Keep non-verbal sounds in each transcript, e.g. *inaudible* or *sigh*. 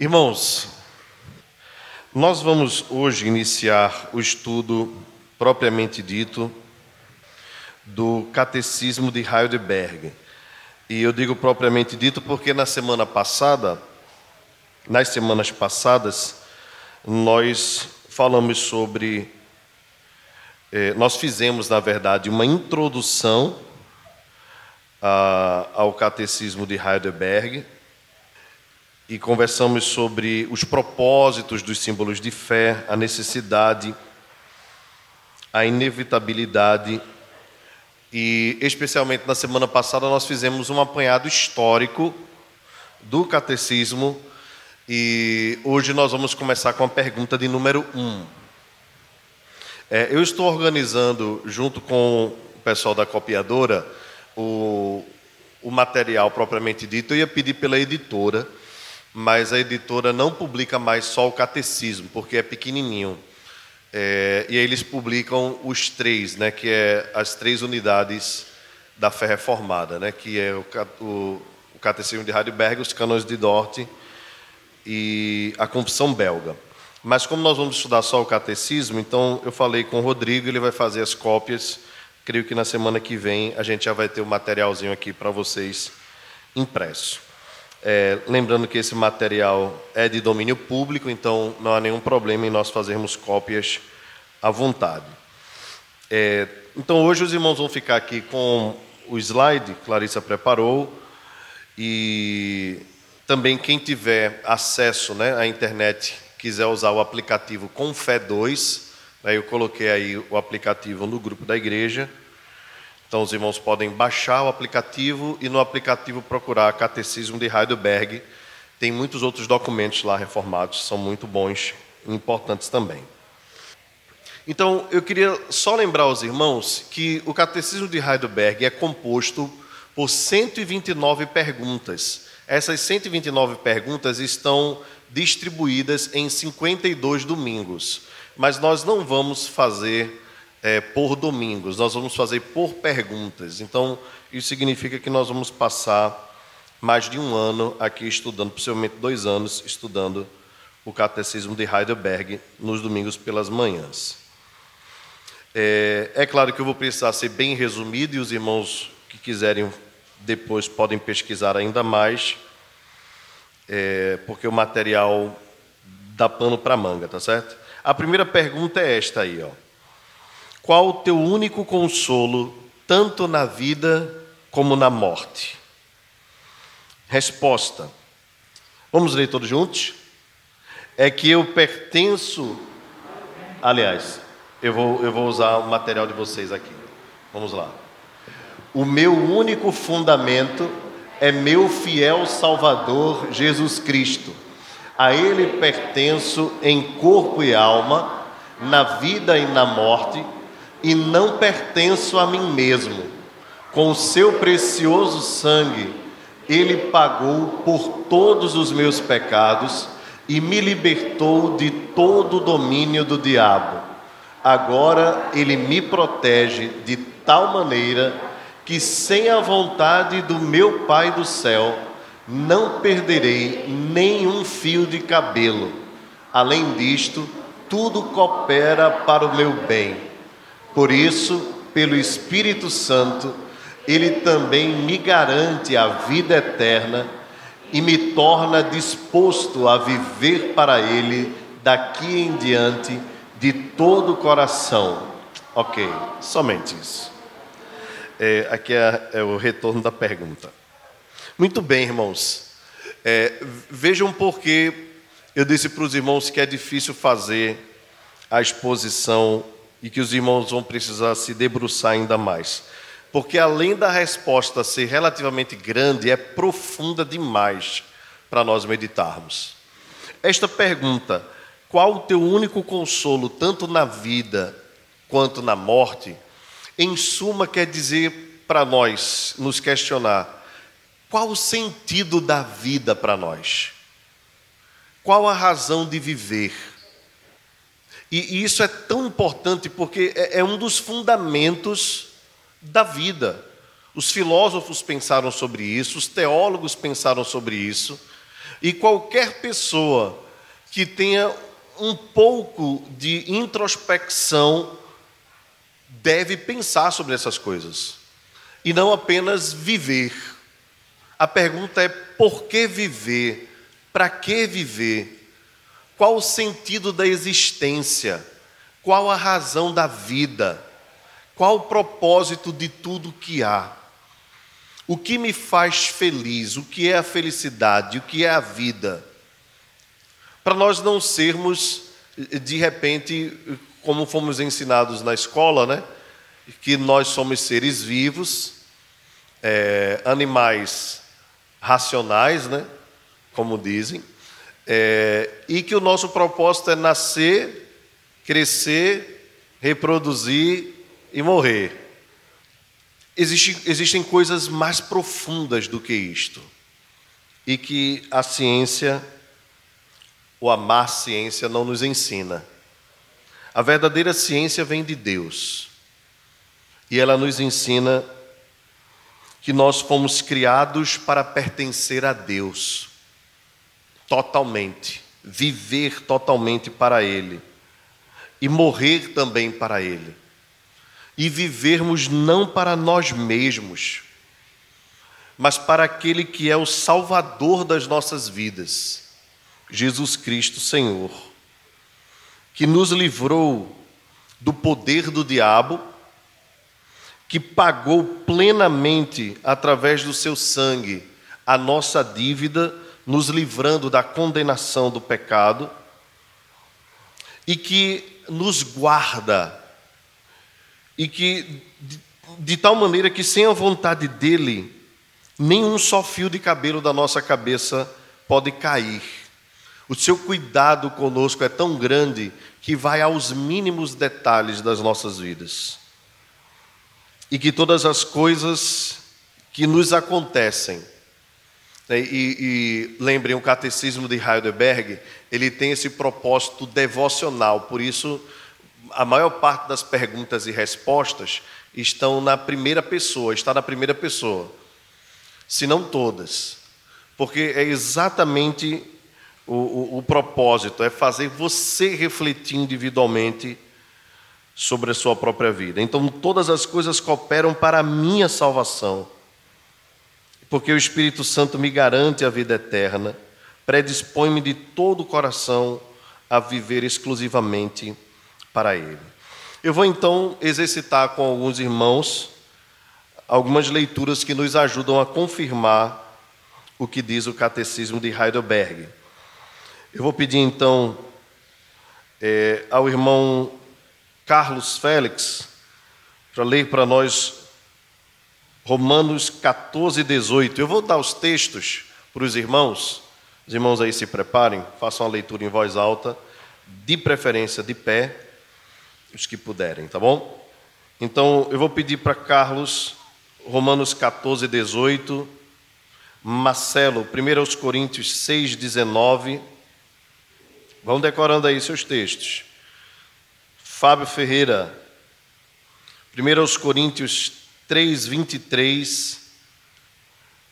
Irmãos, nós vamos hoje iniciar o estudo propriamente dito do Catecismo de Heidelberg. E eu digo propriamente dito porque na semana passada, nas semanas passadas, nós falamos sobre. Eh, nós fizemos, na verdade, uma introdução a, ao Catecismo de Heidelberg e conversamos sobre os propósitos dos símbolos de fé, a necessidade, a inevitabilidade e, especialmente na semana passada, nós fizemos um apanhado histórico do catecismo e hoje nós vamos começar com a pergunta de número um. É, eu estou organizando, junto com o pessoal da copiadora, o, o material propriamente dito. Eu ia pedir pela editora mas a editora não publica mais só o catecismo, porque é pequenininho. É, e aí eles publicam os três, né, que é as três unidades da fé reformada, né, que é o, o, o catecismo de Heidelberg, os cânones de Dort e a confissão belga. Mas como nós vamos estudar só o catecismo, então eu falei com o Rodrigo, ele vai fazer as cópias. Creio que na semana que vem a gente já vai ter o um materialzinho aqui para vocês impresso. É, lembrando que esse material é de domínio público, então não há nenhum problema em nós fazermos cópias à vontade. É, então hoje os irmãos vão ficar aqui com o slide que Clarissa preparou e também quem tiver acesso né, à internet, quiser usar o aplicativo Confé 2, né, eu coloquei aí o aplicativo no grupo da igreja. Então, os irmãos podem baixar o aplicativo e no aplicativo procurar Catecismo de Heidelberg. Tem muitos outros documentos lá reformados, são muito bons e importantes também. Então, eu queria só lembrar aos irmãos que o Catecismo de Heidelberg é composto por 129 perguntas. Essas 129 perguntas estão distribuídas em 52 domingos, mas nós não vamos fazer é, por domingos, nós vamos fazer por perguntas. Então, isso significa que nós vamos passar mais de um ano aqui estudando, possivelmente dois anos, estudando o Catecismo de Heidelberg nos domingos pelas manhãs. É, é, claro que eu vou precisar ser bem resumido e os irmãos que quiserem depois podem pesquisar ainda mais, é, porque o material dá pano para manga, tá certo? A primeira pergunta é esta aí, ó. Qual o teu único consolo, tanto na vida como na morte? Resposta. Vamos ler todos juntos? É que eu pertenço. Aliás, eu vou, eu vou usar o material de vocês aqui. Vamos lá. O meu único fundamento é meu fiel Salvador Jesus Cristo. A Ele pertenço em corpo e alma, na vida e na morte e não pertenço a mim mesmo. Com o seu precioso sangue, ele pagou por todos os meus pecados e me libertou de todo o domínio do diabo. Agora ele me protege de tal maneira que, sem a vontade do meu Pai do céu, não perderei nenhum fio de cabelo. Além disto, tudo coopera para o meu bem por isso, pelo Espírito Santo, ele também me garante a vida eterna e me torna disposto a viver para ele daqui em diante de todo o coração. Ok, somente isso. É, aqui é, é, o retorno da pergunta. Muito bem, irmãos. É, vejam porque eu disse para os irmãos que é difícil fazer a exposição e que os irmãos vão precisar se debruçar ainda mais. Porque além da resposta ser relativamente grande, é profunda demais para nós meditarmos. Esta pergunta, qual o teu único consolo, tanto na vida quanto na morte, em suma quer dizer para nós nos questionar qual o sentido da vida para nós? Qual a razão de viver? E, e isso é tão importante porque é, é um dos fundamentos da vida. Os filósofos pensaram sobre isso, os teólogos pensaram sobre isso, E qualquer pessoa que tenha um pouco de introspecção deve pensar sobre essas coisas e não apenas viver. A pergunta é: por que viver? Para que viver? Qual o sentido da existência? Qual a razão da vida? Qual o propósito de tudo que há? O que me faz feliz? O que é a felicidade? O que é a vida? Para nós não sermos, de repente, como fomos ensinados na escola, né? Que nós somos seres vivos, é, animais racionais, né? Como dizem, é, e que o nosso propósito é nascer, crescer, reproduzir e morrer. Existe, existem coisas mais profundas do que isto, e que a ciência, ou a má ciência, não nos ensina. A verdadeira ciência vem de Deus, e ela nos ensina que nós fomos criados para pertencer a Deus totalmente, viver totalmente para Ele e morrer também para Ele. E vivermos não para nós mesmos, mas para aquele que é o Salvador das nossas vidas, Jesus Cristo Senhor, que nos livrou do poder do diabo, que pagou plenamente através do seu sangue a nossa dívida nos livrando da condenação do pecado e que nos guarda e que de, de tal maneira que sem a vontade dele nenhum só fio de cabelo da nossa cabeça pode cair. O seu cuidado conosco é tão grande que vai aos mínimos detalhes das nossas vidas. E que todas as coisas que nos acontecem e, e lembrem, o catecismo de Heidelberg, ele tem esse propósito devocional, por isso a maior parte das perguntas e respostas estão na primeira pessoa, está na primeira pessoa, se não todas, porque é exatamente o, o, o propósito, é fazer você refletir individualmente sobre a sua própria vida. Então, todas as coisas cooperam para a minha salvação porque o Espírito Santo me garante a vida eterna, predispõe-me de todo o coração a viver exclusivamente para Ele. Eu vou então exercitar com alguns irmãos algumas leituras que nos ajudam a confirmar o que diz o Catecismo de Heidelberg. Eu vou pedir então é, ao irmão Carlos Félix para ler para nós Romanos 14, 18. Eu vou dar os textos para os irmãos. Os irmãos aí se preparem, façam a leitura em voz alta, de preferência de pé, os que puderem, tá bom? Então, eu vou pedir para Carlos, Romanos 14, 18. Marcelo, 1 Coríntios 6, 19. Vão decorando aí seus textos. Fábio Ferreira, 1 Coríntios 3:23,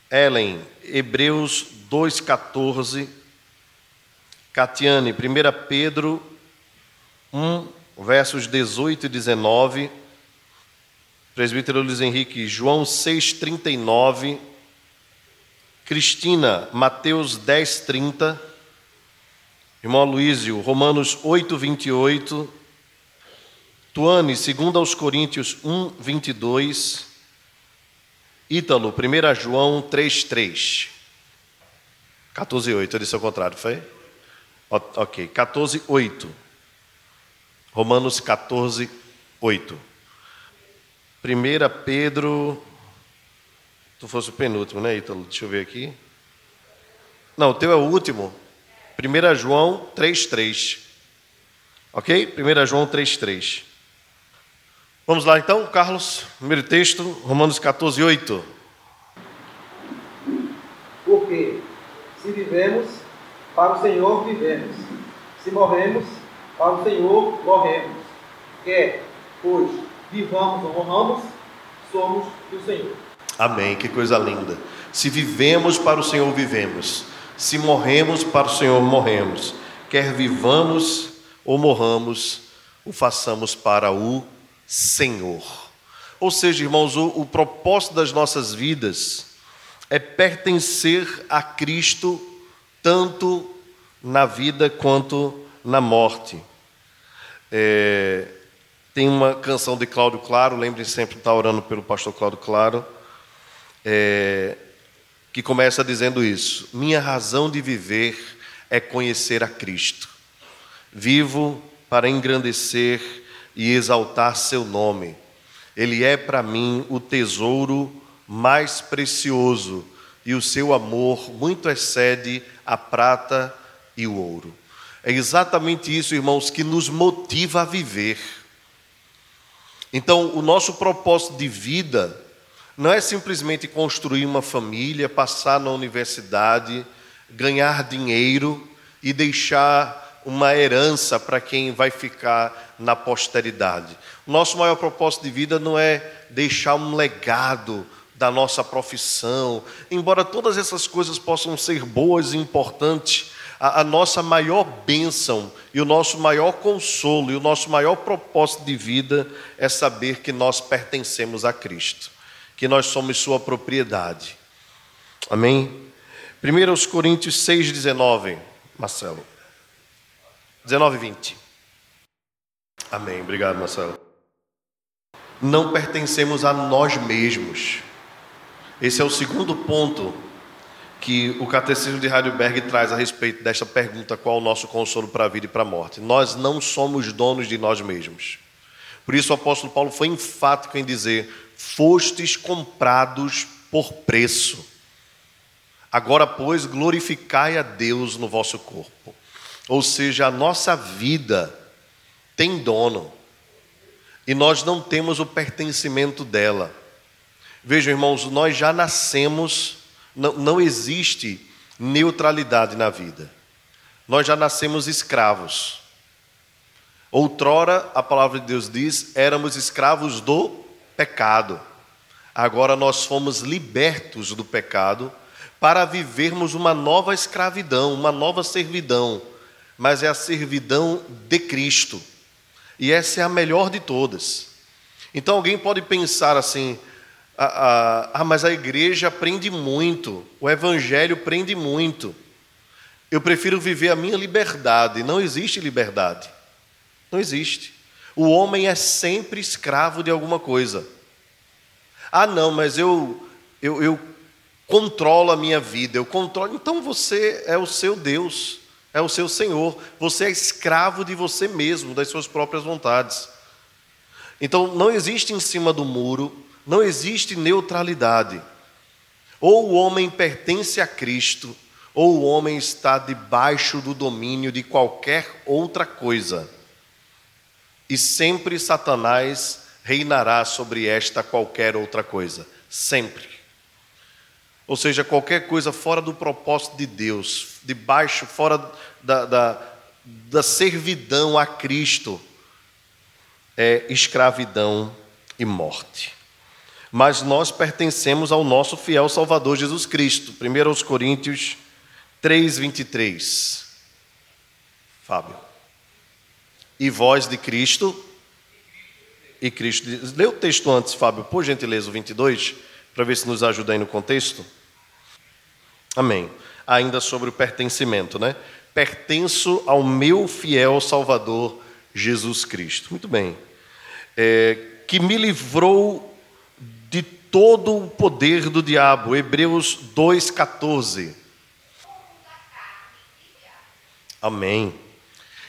Ellen, Hebreus 2:14, Catiane, 1 Pedro 1, versos 18 e 19, Presbítero Luiz Henrique, João 6:39, Cristina, Mateus 10:30, Irmão Luísio, Romanos 8:28, Tuane, 2 aos Coríntios 1, 22, Ítalo, 1 João 3,3. 14,8, eu disse ao contrário, foi? Ok, 14,8. Romanos 14, 8. 1 Pedro. Tu fosse o penúltimo, né, Ítalo? Deixa eu ver aqui. Não, o teu é o último. 1 João 3,3. Ok? 1 João 3,3. Vamos lá então, Carlos, primeiro texto, Romanos 14, 8. Porque se vivemos, para o Senhor vivemos. Se morremos, para o Senhor morremos. Quer, pois, vivamos ou morramos, somos do Senhor. Amém, que coisa linda. Se vivemos para o Senhor, vivemos. Se morremos para o Senhor, morremos. Quer vivamos ou morramos, o façamos para o Senhor. Ou seja, irmãos, o, o propósito das nossas vidas é pertencer a Cristo tanto na vida quanto na morte. É, tem uma canção de Cláudio Claro, lembrem sempre de estar orando pelo pastor Cláudio Claro, é, que começa dizendo isso: Minha razão de viver é conhecer a Cristo. Vivo para engrandecer e exaltar seu nome. Ele é para mim o tesouro mais precioso e o seu amor muito excede a prata e o ouro. É exatamente isso, irmãos, que nos motiva a viver. Então, o nosso propósito de vida não é simplesmente construir uma família, passar na universidade, ganhar dinheiro e deixar uma herança para quem vai ficar na posteridade. Nosso maior propósito de vida não é deixar um legado da nossa profissão, embora todas essas coisas possam ser boas e importantes, a, a, nossa maior bênção e o nosso maior consolo e o nosso maior propósito de vida é saber que nós pertencemos a Cristo, que nós somos Sua propriedade. Amém? 1 Coríntios 6, 19, Marcelo. 19 20. Amém. Obrigado, Marcelo. Não pertencemos a nós mesmos. Esse é o segundo ponto que o Catecismo de Heidelberg traz a respeito desta pergunta: qual o nosso consolo para a vida e para a morte? Nós não somos donos de nós mesmos. Por isso o apóstolo Paulo foi enfático em dizer: fostes comprados por preço. Agora, pois, glorificai a Deus no vosso corpo. Ou seja, a nossa vida tem dono e nós não temos o pertencimento dela. Vejam, irmãos, nós já nascemos, não, não existe neutralidade na vida. Nós já nascemos escravos. Outrora, a palavra de Deus diz, éramos escravos do pecado. Agora nós fomos libertos do pecado para vivermos uma nova escravidão, uma nova servidão, mas é a servidão de Cristo. E essa é a melhor de todas. Então alguém pode pensar assim: ah, ah, ah, mas a igreja prende muito, o evangelho prende muito. Eu prefiro viver a minha liberdade. Não existe liberdade. Não existe. O homem é sempre escravo de alguma coisa. Ah, não, mas eu, eu, eu controlo a minha vida, eu controlo. Então você é o seu Deus, é o seu Senhor. Você é escravo de você mesmo, das suas próprias vontades. Então não existe em cima do muro não existe neutralidade. Ou o homem pertence a Cristo, ou o homem está debaixo do domínio de qualquer outra coisa. E sempre Satanás reinará sobre esta qualquer outra coisa. Sempre. Ou seja, qualquer coisa fora do propósito de Deus, debaixo, fora da, da, da servidão a Cristo, é escravidão e morte mas nós pertencemos ao nosso fiel Salvador Jesus Cristo. 1 Coríntios 3, 23. Fábio. E vós de Cristo. E Cristo. Lê o texto antes, Fábio, por gentileza, o 22, para ver se nos ajuda aí no contexto. Amém. Ainda sobre o pertencimento, né? Pertenço ao meu fiel Salvador Jesus Cristo. Muito bem. É, que me livrou todo o poder do diabo. Hebreus 2,14. Amém.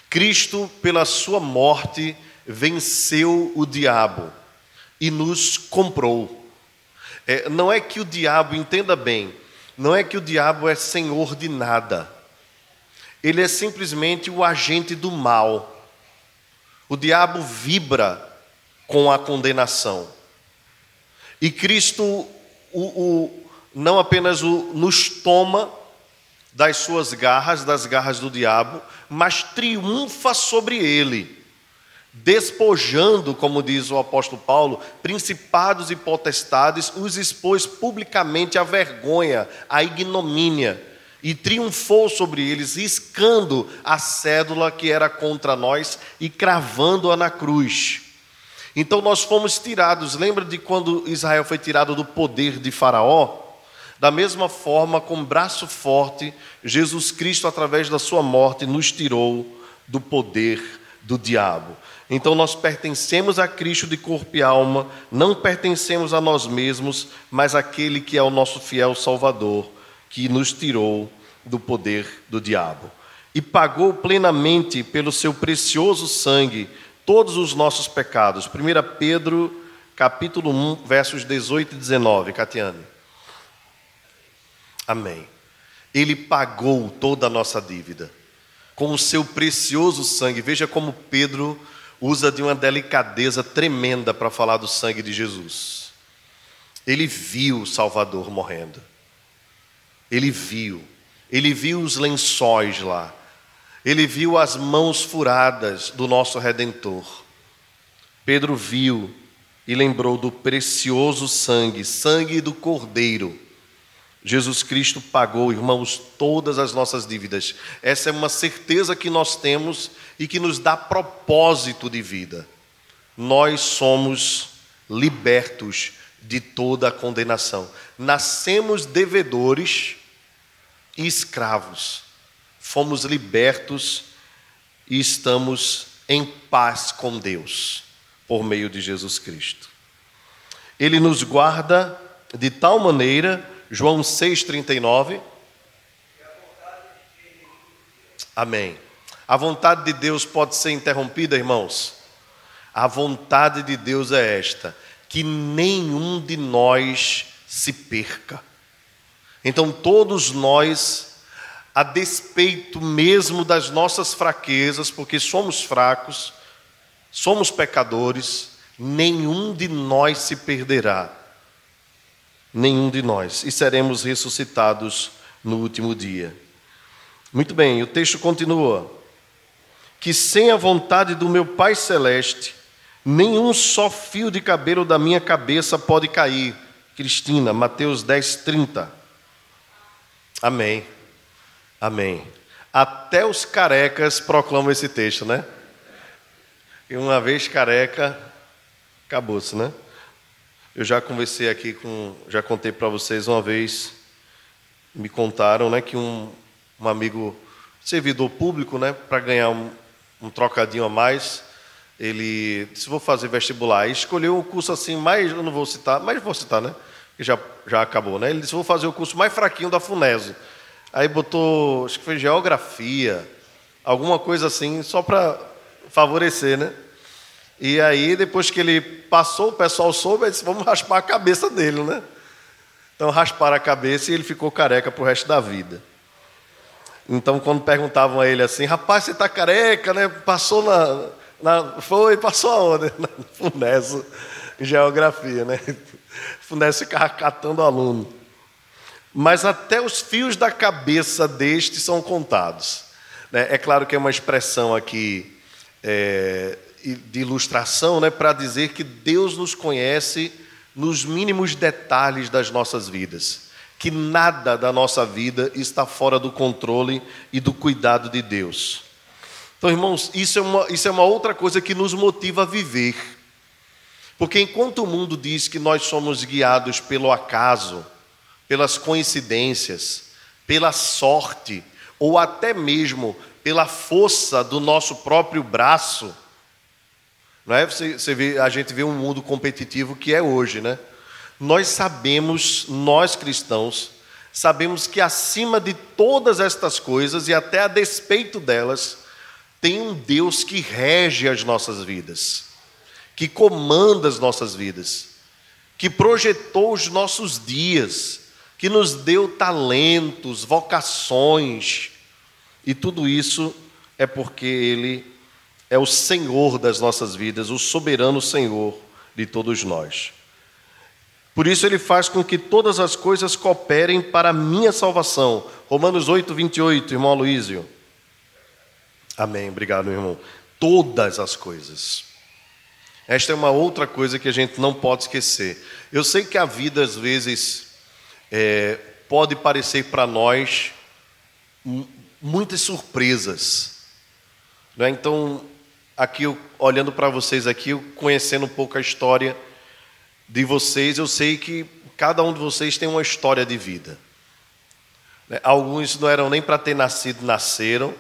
Cristo, pela sua morte, venceu o diabo e nos comprou. É, não é que o diabo, entenda bem, não é que o diabo é senhor de nada. Ele é simplesmente o agente do mal. O diabo vibra com a condenação. E Cristo o, o, não apenas o, nos toma das suas garras, das garras do diabo, mas triunfa sobre ele, despojando, como diz o apóstolo Paulo, principados e potestades, os expôs publicamente à vergonha, à ignomínia, e triunfou sobre eles, riscando a cédula que era contra nós e cravando-a na cruz. Então nós fomos tirados. Lembra de quando Israel foi tirado do poder de Faraó? Da mesma forma, com braço forte, Jesus Cristo, através da sua morte, nos tirou do poder do diabo. Então nós pertencemos a Cristo de corpo e alma, não pertencemos a nós mesmos, mas àquele que é o nosso fiel Salvador, que nos tirou do poder do diabo. E pagou plenamente pelo seu precioso sangue todos os nossos pecados. 1 Pedro, capítulo 1, versos 18 e 19, Catiane. Amém. Ele pagou toda a nossa dívida com o seu precioso sangue. Veja como Pedro usa de uma delicadeza tremenda para falar do sangue de Jesus. Ele viu o Salvador morrendo. Ele viu. Ele viu os lençóis lá. Ele viu as mãos furadas do nosso redentor. Pedro viu e lembrou do precioso sangue, sangue do Cordeiro Jesus Cristo pagou, irmãos, todas as nossas dívidas. Essa é uma certeza que nós temos e que nos dá propósito de vida. Nós somos libertos de toda a condenação. Nascemos devedores e escravos. Fomos libertos e estamos em paz com Deus por meio de Jesus Cristo. Ele nos guarda de tal maneira João 6,39. Amém. A vontade de Deus pode ser interrompida, irmãos? A vontade de Deus é esta: que nenhum de nós se perca. Então, todos nós, a despeito mesmo das nossas fraquezas, porque somos fracos, somos pecadores, nenhum de nós se perderá nenhum de nós, e seremos ressuscitados no último dia. Muito bem, o texto continua: que sem a vontade do meu Pai Celeste, nenhum só fio de cabelo da minha cabeça pode cair. Cristina, Mateus 10, 30. Amém. Amém. Até os carecas proclamam esse texto, né? E uma vez careca, acabou-se, né? Eu já conversei aqui com, já contei para vocês uma vez, me contaram, né, que um, um amigo servidor público, né, para ganhar um, um trocadinho a mais, ele disse vou fazer vestibular, e escolheu o curso assim mais, eu não vou citar, mas vou citar, né, que já já acabou, né? Ele disse vou fazer o curso mais fraquinho da Funese. Aí botou, acho que foi geografia, alguma coisa assim, só para favorecer, né? E aí, depois que ele passou, o pessoal soube, ele disse, vamos raspar a cabeça dele, né? Então rasparam a cabeça e ele ficou careca para o resto da vida. Então, quando perguntavam a ele assim, rapaz, você está careca, né? Passou na, na. Foi, passou aonde? *laughs* Na Funeso, geografia, né? *laughs* Funeso ficava catando aluno. Mas até os fios da cabeça deste são contados. Né? É claro que é uma expressão aqui é, de ilustração né, para dizer que Deus nos conhece nos mínimos detalhes das nossas vidas, que nada da nossa vida está fora do controle e do cuidado de Deus. Então, irmãos, isso é uma, isso é uma outra coisa que nos motiva a viver. Porque enquanto o mundo diz que nós somos guiados pelo acaso, pelas coincidências, pela sorte, ou até mesmo pela força do nosso próprio braço, não é? Você, você vê, a gente vê um mundo competitivo que é hoje, né? Nós sabemos, nós cristãos, sabemos que acima de todas estas coisas e até a despeito delas, tem um Deus que rege as nossas vidas, que comanda as nossas vidas, que projetou os nossos dias, que nos deu talentos, vocações, e tudo isso é porque Ele é o Senhor das nossas vidas, o soberano Senhor de todos nós. Por isso ele faz com que todas as coisas cooperem para a minha salvação. Romanos 8, 28, irmão Aloísio. Amém, obrigado, irmão. Todas as coisas. Esta é uma outra coisa que a gente não pode esquecer. Eu sei que a vida, às vezes, é, pode parecer para nós muitas surpresas. Né? Então, aqui eu, olhando para vocês aqui, conhecendo um pouco a história de vocês, eu sei que cada um de vocês tem uma história de vida. Né? Alguns não eram nem para ter nascido, nasceram.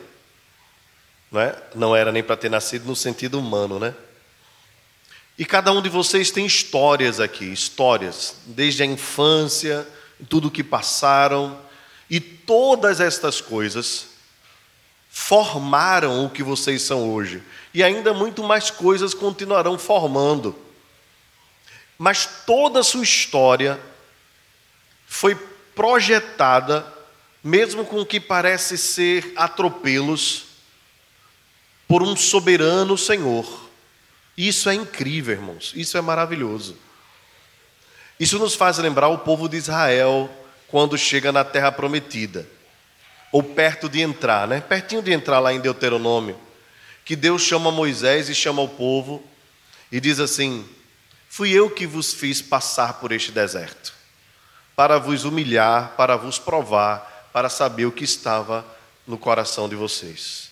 Né? Não era nem para ter nascido no sentido humano, né? E cada um de vocês tem histórias aqui, histórias, desde a infância, tudo que passaram, e todas estas coisas formaram o que vocês são hoje. E ainda muito mais coisas continuarão formando. Mas toda a sua história foi projetada, mesmo com o que parece ser atropelos, por um soberano Senhor. Isso é incrível, irmãos. Isso é maravilhoso. Isso nos faz lembrar o povo de Israel quando chega na terra prometida, ou perto de entrar, né? Pertinho de entrar lá em Deuteronômio, que Deus chama Moisés e chama o povo e diz assim: Fui eu que vos fiz passar por este deserto, para vos humilhar, para vos provar, para saber o que estava no coração de vocês.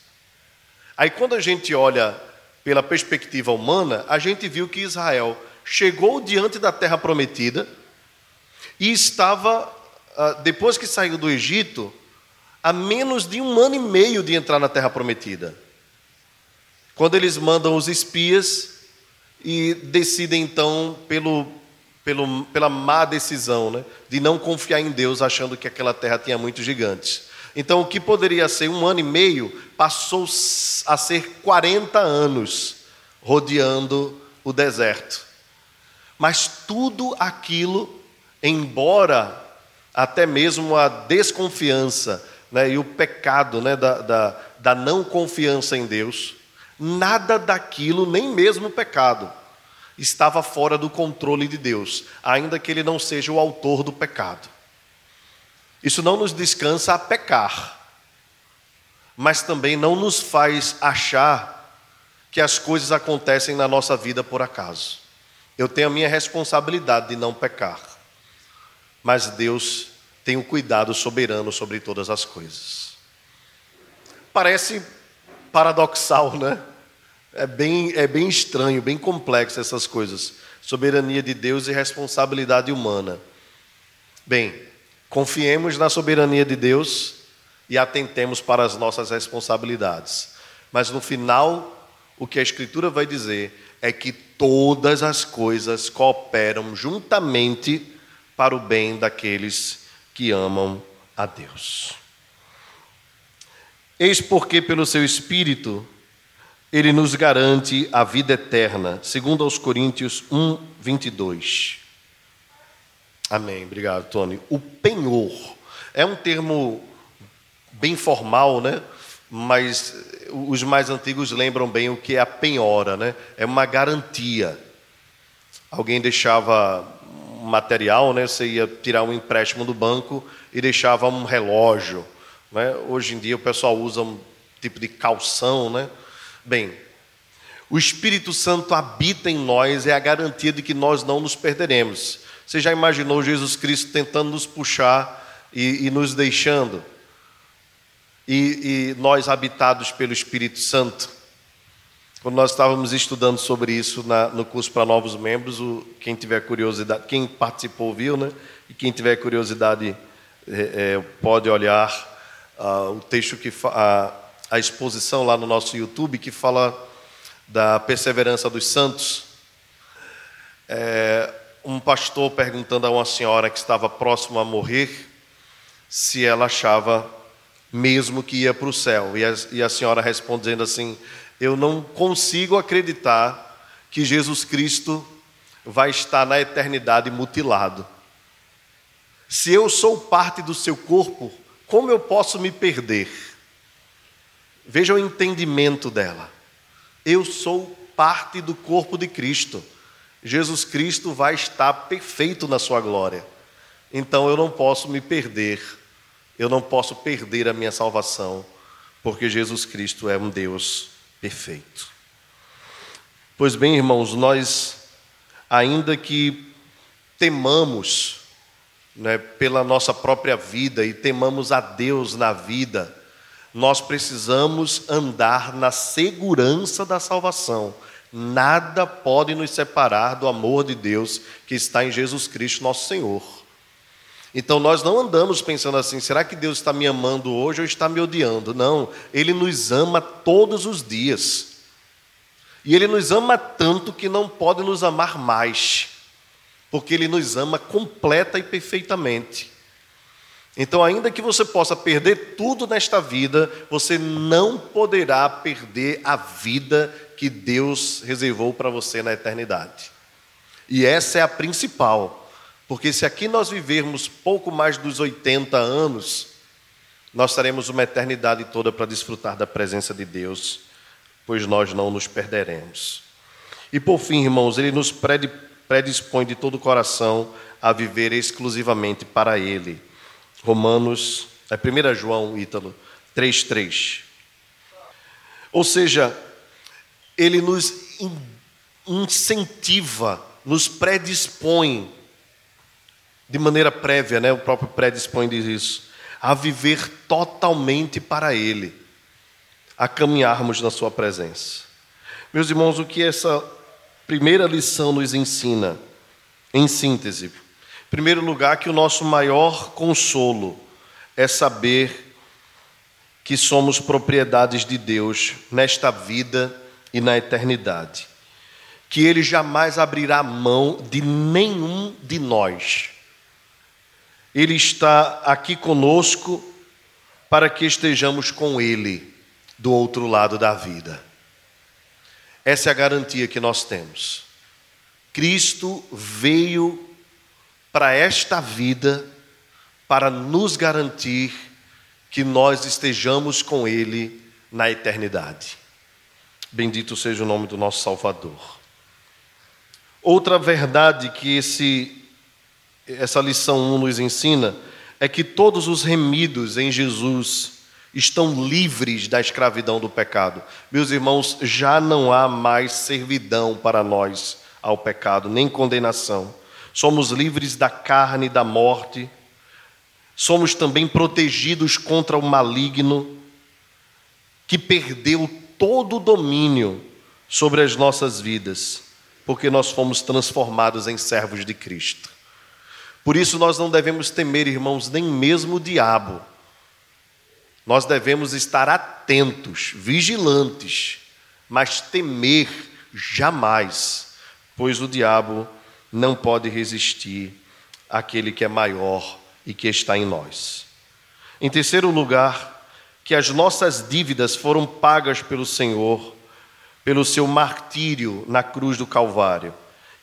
Aí quando a gente olha pela perspectiva humana, a gente viu que Israel chegou diante da terra prometida e estava, ah, depois que saiu do Egito, a menos de um ano e meio de entrar na terra prometida. Quando eles mandam os espias e decidem então pelo, pelo, pela má decisão né, de não confiar em Deus, achando que aquela terra tinha muitos gigantes. Então, o que poderia ser um ano e meio passou a ser 40 anos rodeando o deserto. Mas tudo aquilo, embora até mesmo a desconfiança né, e o pecado né, da, da, da não confiança em Deus, nada daquilo, nem mesmo o pecado, estava fora do controle de Deus, ainda que ele não seja o autor do pecado. Isso não nos descansa a pecar, mas também não nos faz achar que as coisas acontecem na nossa vida por acaso. Eu tenho a minha responsabilidade de não pecar, mas Deus tem o um cuidado soberano sobre todas as coisas. Parece paradoxal, né? É bem, é bem estranho, bem complexo essas coisas. Soberania de Deus e responsabilidade humana. Bem, Confiemos na soberania de Deus e atentemos para as nossas responsabilidades. Mas no final, o que a Escritura vai dizer é que todas as coisas cooperam juntamente para o bem daqueles que amam a Deus. Eis porque, pelo seu Espírito, ele nos garante a vida eterna, segundo aos Coríntios 1, 22. Amém, obrigado, Tony. O penhor é um termo bem formal, né? Mas os mais antigos lembram bem o que é a penhora, né? É uma garantia. Alguém deixava material, né? Você ia tirar um empréstimo do banco e deixava um relógio, né? Hoje em dia o pessoal usa um tipo de calção, né? Bem, o Espírito Santo habita em nós é a garantia de que nós não nos perderemos. Você já imaginou Jesus Cristo tentando nos puxar e, e nos deixando? E, e nós habitados pelo Espírito Santo? Quando nós estávamos estudando sobre isso na, no curso para novos membros, o, quem tiver curiosidade, quem participou viu, né? E quem tiver curiosidade é, é, pode olhar uh, o texto que a, a exposição lá no nosso YouTube que fala da perseverança dos santos. É, um pastor perguntando a uma senhora que estava próxima a morrer se ela achava mesmo que ia para o céu. E a, e a senhora respondendo assim: Eu não consigo acreditar que Jesus Cristo vai estar na eternidade mutilado. Se eu sou parte do seu corpo, como eu posso me perder? Veja o entendimento dela. Eu sou parte do corpo de Cristo. Jesus Cristo vai estar perfeito na sua glória. Então eu não posso me perder, eu não posso perder a minha salvação, porque Jesus Cristo é um Deus perfeito. Pois bem, irmãos, nós, ainda que temamos né, pela nossa própria vida e temamos a Deus na vida, nós precisamos andar na segurança da salvação. Nada pode nos separar do amor de Deus que está em Jesus Cristo, nosso Senhor. Então nós não andamos pensando assim, será que Deus está me amando hoje ou está me odiando? Não, Ele nos ama todos os dias. E Ele nos ama tanto que não pode nos amar mais, porque Ele nos ama completa e perfeitamente. Então, ainda que você possa perder tudo nesta vida, você não poderá perder a vida que Deus reservou para você na eternidade. E essa é a principal, porque se aqui nós vivermos pouco mais dos 80 anos, nós teremos uma eternidade toda para desfrutar da presença de Deus, pois nós não nos perderemos. E por fim, irmãos, ele nos predispõe de todo o coração a viver exclusivamente para Ele. Romanos, é 1 João, Ítalo, 3,3. Ou seja, ele nos incentiva, nos predispõe, de maneira prévia, né? o próprio predispõe diz isso, a viver totalmente para Ele, a caminharmos na Sua presença. Meus irmãos, o que essa primeira lição nos ensina, em síntese? Em primeiro lugar, que o nosso maior consolo é saber que somos propriedades de Deus nesta vida e na eternidade. Que Ele jamais abrirá mão de nenhum de nós. Ele está aqui conosco para que estejamos com Ele do outro lado da vida. Essa é a garantia que nós temos. Cristo veio para esta vida para nos garantir que nós estejamos com Ele na eternidade. Bendito seja o nome do nosso Salvador. Outra verdade que esse, essa lição 1 nos ensina é que todos os remidos em Jesus estão livres da escravidão do pecado. Meus irmãos, já não há mais servidão para nós ao pecado, nem condenação. Somos livres da carne e da morte. Somos também protegidos contra o maligno que perdeu todo o domínio sobre as nossas vidas, porque nós fomos transformados em servos de Cristo. Por isso nós não devemos temer, irmãos, nem mesmo o diabo. Nós devemos estar atentos, vigilantes, mas temer jamais, pois o diabo não pode resistir àquele que é maior e que está em nós. Em terceiro lugar, que as nossas dívidas foram pagas pelo Senhor, pelo seu martírio na cruz do Calvário,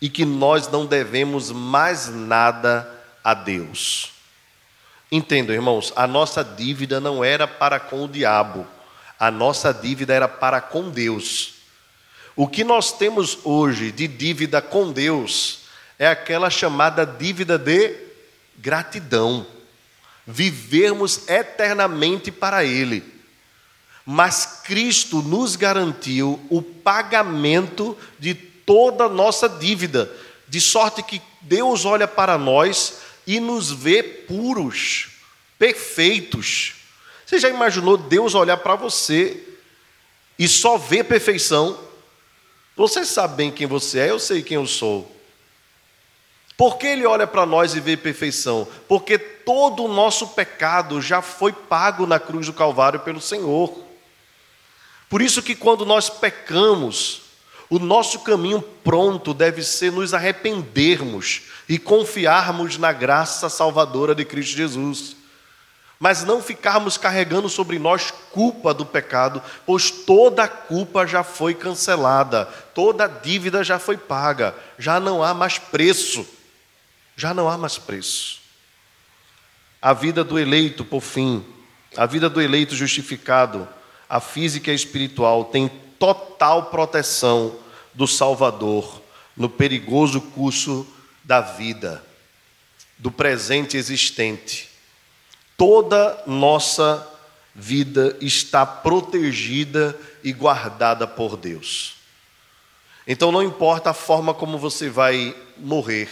e que nós não devemos mais nada a Deus. Entendam, irmãos, a nossa dívida não era para com o diabo, a nossa dívida era para com Deus. O que nós temos hoje de dívida com Deus é aquela chamada dívida de gratidão vivermos eternamente para Ele. Mas Cristo nos garantiu o pagamento de toda a nossa dívida, de sorte que Deus olha para nós e nos vê puros, perfeitos. Você já imaginou Deus olhar para você e só ver perfeição? Você sabe bem quem você é, eu sei quem eu sou. Por que ele olha para nós e vê perfeição? Porque todo o nosso pecado já foi pago na cruz do Calvário pelo Senhor. Por isso que quando nós pecamos, o nosso caminho pronto deve ser nos arrependermos e confiarmos na graça salvadora de Cristo Jesus. Mas não ficarmos carregando sobre nós culpa do pecado, pois toda culpa já foi cancelada, toda dívida já foi paga, já não há mais preço já não há mais preço. A vida do eleito, por fim, a vida do eleito justificado, a física e a espiritual, tem total proteção do Salvador no perigoso curso da vida, do presente existente. Toda nossa vida está protegida e guardada por Deus. Então não importa a forma como você vai morrer,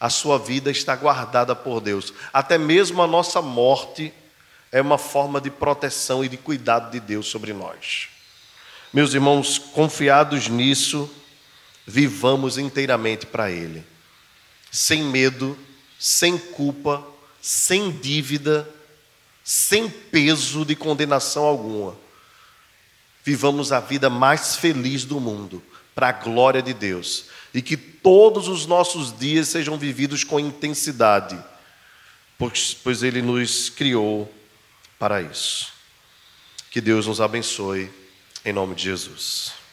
a sua vida está guardada por Deus. Até mesmo a nossa morte, é uma forma de proteção e de cuidado de Deus sobre nós. Meus irmãos, confiados nisso, vivamos inteiramente para Ele, sem medo, sem culpa, sem dívida, sem peso de condenação alguma. Vivamos a vida mais feliz do mundo, para a glória de Deus, e que todos os nossos dias sejam vividos com intensidade, pois, pois Ele nos criou para isso. Que Deus nos abençoe, em nome de Jesus.